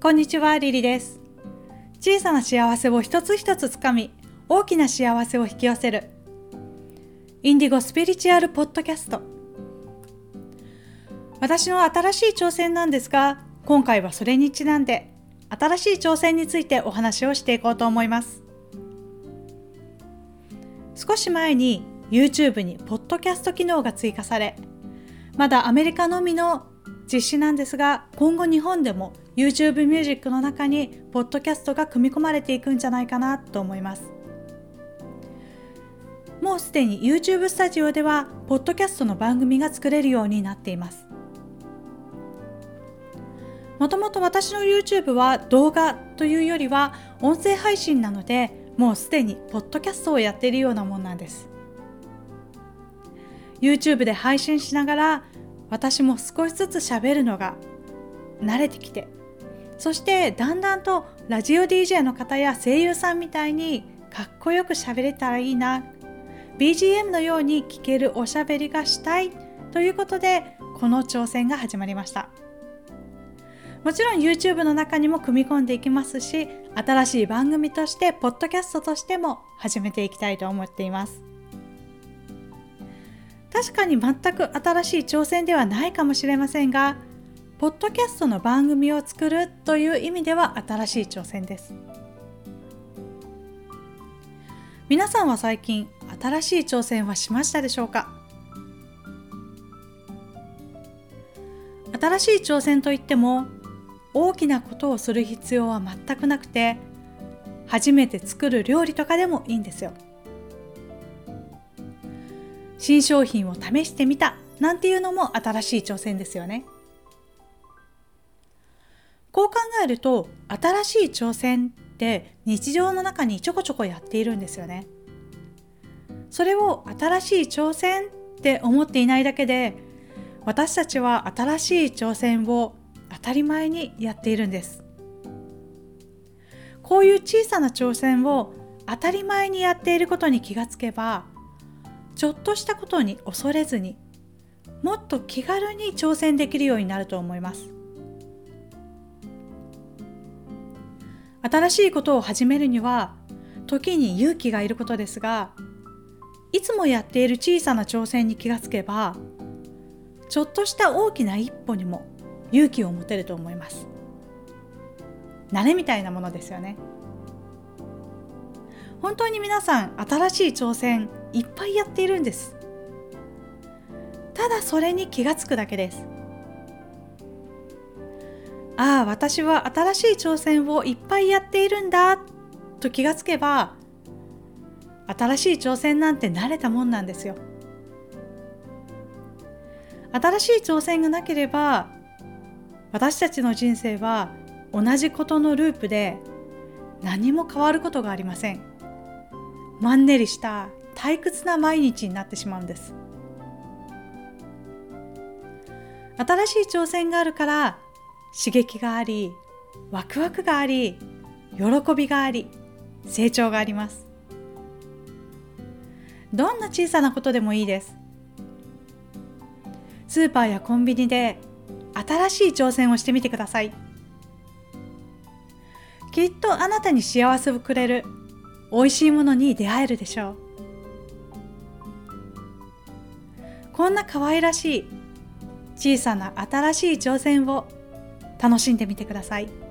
こんにちは、リリです。小さな幸せを一つ一つつかみ、大きな幸せを引き寄せる。インディゴスピリチュアルポッドキャスト。私の新しい挑戦なんですが、今回はそれにちなんで、新しい挑戦についてお話をしていこうと思います。少し前に YouTube にポッドキャスト機能が追加され、まだアメリカのみの実施なんですが、今後日本でも YouTube ミュージックの中にポッドキャストが組み込まれていくんじゃないかなと思います。もうすでに YouTube スタジオではポッドキャストの番組が作れるようになっています。もともと私の YouTube は動画というよりは音声配信なのでもうすでにポッドキャストをやっているようなもんなんです。YouTube で配信しながら私も少しずつ喋るのが慣れてきて。そしてだんだんとラジオ DJ の方や声優さんみたいにかっこよく喋れたらいいな。BGM のように聴けるおしゃべりがしたい。ということでこの挑戦が始まりました。もちろん YouTube の中にも組み込んでいきますし新しい番組としてポッドキャストとしても始めていきたいと思っています。確かに全く新しい挑戦ではないかもしれませんがポッドキャストの番組を作るという意味では新しい挑戦です。皆さんは最近新しい挑戦はしましたでしょうか？新しい挑戦といっても大きなことをする必要は全くなくて初めて作る料理とかでもいいんですよ。新商品を試してみたなんていうのも新しい挑戦ですよね。こう考えると新しい挑戦って日常の中にちょこちょこやっているんですよね。それを新しい挑戦って思っていないだけで私たちは新しい挑戦を当たり前にやっているんです。こういう小さな挑戦を当たり前にやっていることに気がつけばちょっとしたことに恐れずにもっと気軽に挑戦できるようになると思います。新しいことを始めるには時に勇気がいることですがいつもやっている小さな挑戦に気がつけばちょっとした大きな一歩にも勇気を持てると思います慣れみたいなものですよね本当に皆さん新しい挑戦いっぱいやっているんです。ただそれに気がつくだけです。ああ私は新しい挑戦をいっぱいやっているんだと気がつけば新しい挑戦なんて慣れたもんなんですよ。新しい挑戦がなければ私たちの人生は同じことのループで何も変わることがありません。マンネリした退屈な毎日になってしまうんです。新しい挑戦があるから刺激がありワクワクがあり喜びがあり成長があります。どんな小さなことでもいいです。スーパーやコンビニで新しい挑戦をしてみてください。きっとあなたに幸せをくれる美味しいものに出会えるでしょう。こんな可愛らしい小さな新しい挑戦を楽しんでみてください。